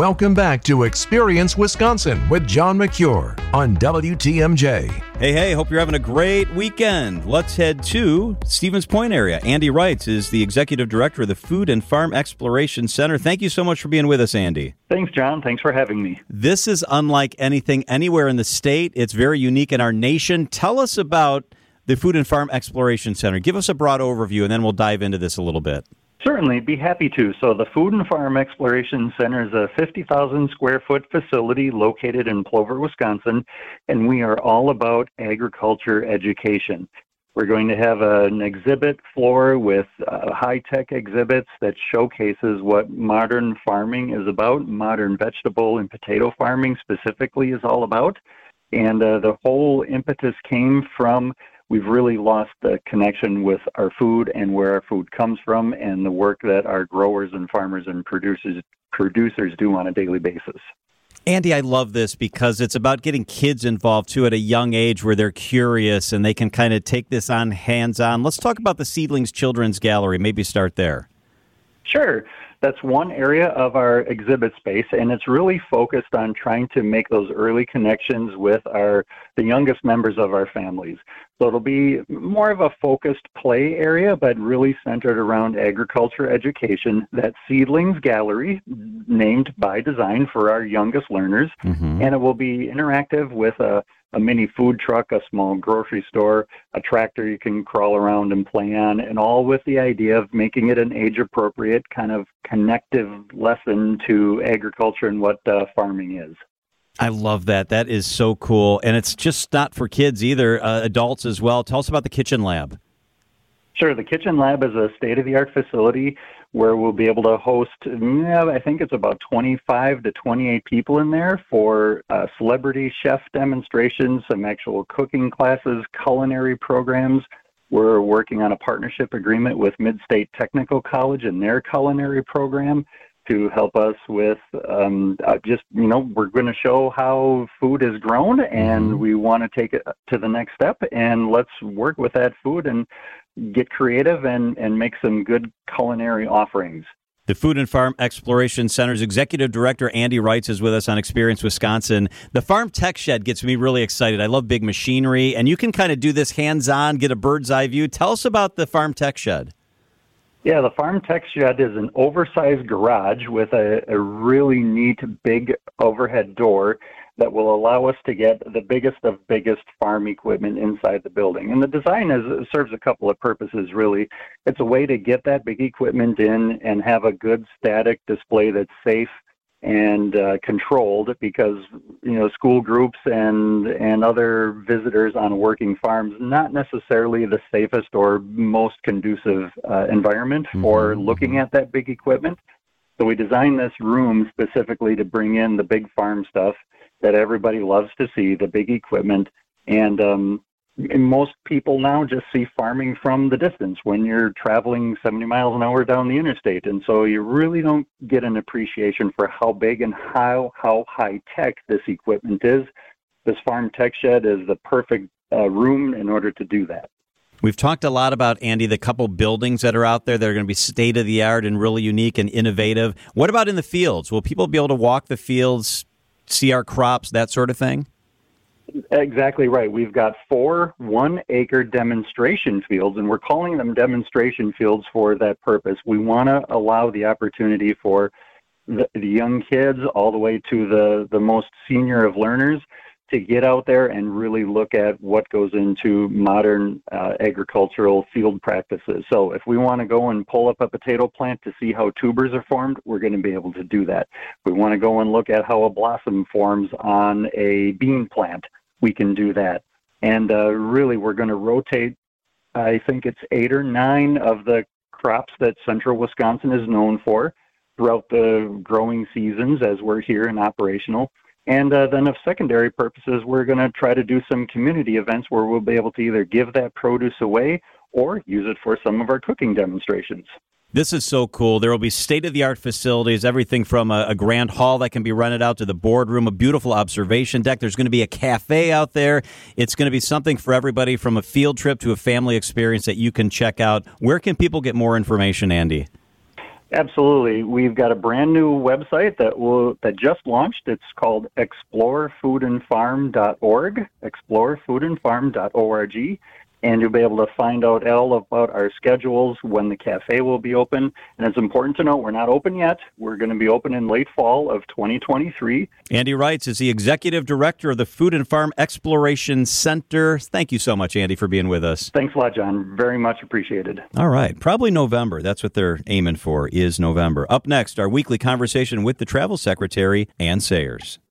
Welcome back to Experience Wisconsin with John Mercure on WTMJ. Hey, hey, hope you're having a great weekend. Let's head to Stevens Point area. Andy Wrights is the executive director of the Food and Farm Exploration Center. Thank you so much for being with us, Andy. Thanks, John. Thanks for having me. This is unlike anything anywhere in the state. It's very unique in our nation. Tell us about the Food and Farm Exploration Center. Give us a broad overview, and then we'll dive into this a little bit. Certainly, be happy to. So, the Food and Farm Exploration Center is a 50,000 square foot facility located in Plover, Wisconsin, and we are all about agriculture education. We're going to have an exhibit floor with uh, high tech exhibits that showcases what modern farming is about, modern vegetable and potato farming specifically is all about. And uh, the whole impetus came from we've really lost the connection with our food and where our food comes from and the work that our growers and farmers and producers producers do on a daily basis. Andy, I love this because it's about getting kids involved too at a young age where they're curious and they can kind of take this on hands on. Let's talk about the Seedlings Children's Gallery. Maybe start there. Sure that's one area of our exhibit space, and it's really focused on trying to make those early connections with our the youngest members of our families. So it'll be more of a focused play area, but really centered around agriculture education. That Seedlings Gallery, named by design for our youngest learners, mm-hmm. and it will be interactive with a a mini food truck, a small grocery store, a tractor you can crawl around and play on, and all with the idea of making it an age appropriate kind of connective lesson to agriculture and what uh, farming is. I love that. That is so cool. And it's just not for kids either, uh, adults as well. Tell us about the Kitchen Lab. Sure. The Kitchen Lab is a state of the art facility where we'll be able to host, I think it's about 25 to 28 people in there for uh, celebrity chef demonstrations, some actual cooking classes, culinary programs. We're working on a partnership agreement with Midstate Technical College and their culinary program to help us with um, uh, just, you know, we're going to show how food is grown and mm-hmm. we want to take it to the next step and let's work with that food and get creative and, and make some good culinary offerings. The Food and Farm Exploration Center's executive director Andy Wrights is with us on Experience Wisconsin. The Farm Tech Shed gets me really excited. I love big machinery, and you can kind of do this hands on, get a bird's eye view. Tell us about the Farm Tech Shed. Yeah, the Farm Tech Shed is an oversized garage with a, a really neat big overhead door that will allow us to get the biggest of biggest farm equipment inside the building. And the design is, serves a couple of purposes, really. It's a way to get that big equipment in and have a good static display that's safe and uh, controlled because you know school groups and and other visitors on working farms not necessarily the safest or most conducive uh, environment mm-hmm. for looking at that big equipment so we designed this room specifically to bring in the big farm stuff that everybody loves to see, the big equipment. And, um, most people now just see farming from the distance when you're traveling 70 miles an hour down the interstate. And so you really don't get an appreciation for how big and how, how high tech this equipment is. This farm tech shed is the perfect uh, room in order to do that. We've talked a lot about, Andy, the couple buildings that are out there that are going to be state of the art and really unique and innovative. What about in the fields? Will people be able to walk the fields, see our crops, that sort of thing? Exactly right. We've got four one acre demonstration fields, and we're calling them demonstration fields for that purpose. We want to allow the opportunity for the, the, young kids all the way to the, the most senior of learners to get out there and really look at what goes into modern uh, agricultural field practices. So, if we want to go and pull up a potato plant to see how tubers are formed, we're going to be able to do that. If we want to go and look at how a blossom forms on a bean plant, we can do that. And uh, really, we're going to rotate, I think it's eight or nine of the crops that central Wisconsin is known for throughout the growing seasons as we're here and operational. And uh, then, of secondary purposes, we're going to try to do some community events where we'll be able to either give that produce away or use it for some of our cooking demonstrations. This is so cool. There will be state of the art facilities, everything from a, a, grand hall that can be rented out to the boardroom, a beautiful observation deck. There's going to be a cafe out there. It's going to be something for everybody from a field trip to a family experience that you can check out. Where can people get more information, Andy? Absolutely. We've got a brand new website that will that just launched. It's called explorefoodandfarm.org, explorefoodandfarm.org and you'll be able to find out all about our schedules when the cafe will be open. And it's important to note we're not open yet. We're going to be open in late fall of 2023. Andy Wrights is the executive director of the Food and Farm Exploration Center. Thank you so much, Andy, for being with us. Thanks a lot, John. Very much appreciated. All right, probably November. That's what they're aiming for. Is November. Up next, our weekly conversation with the travel secretary, Anne Sayers.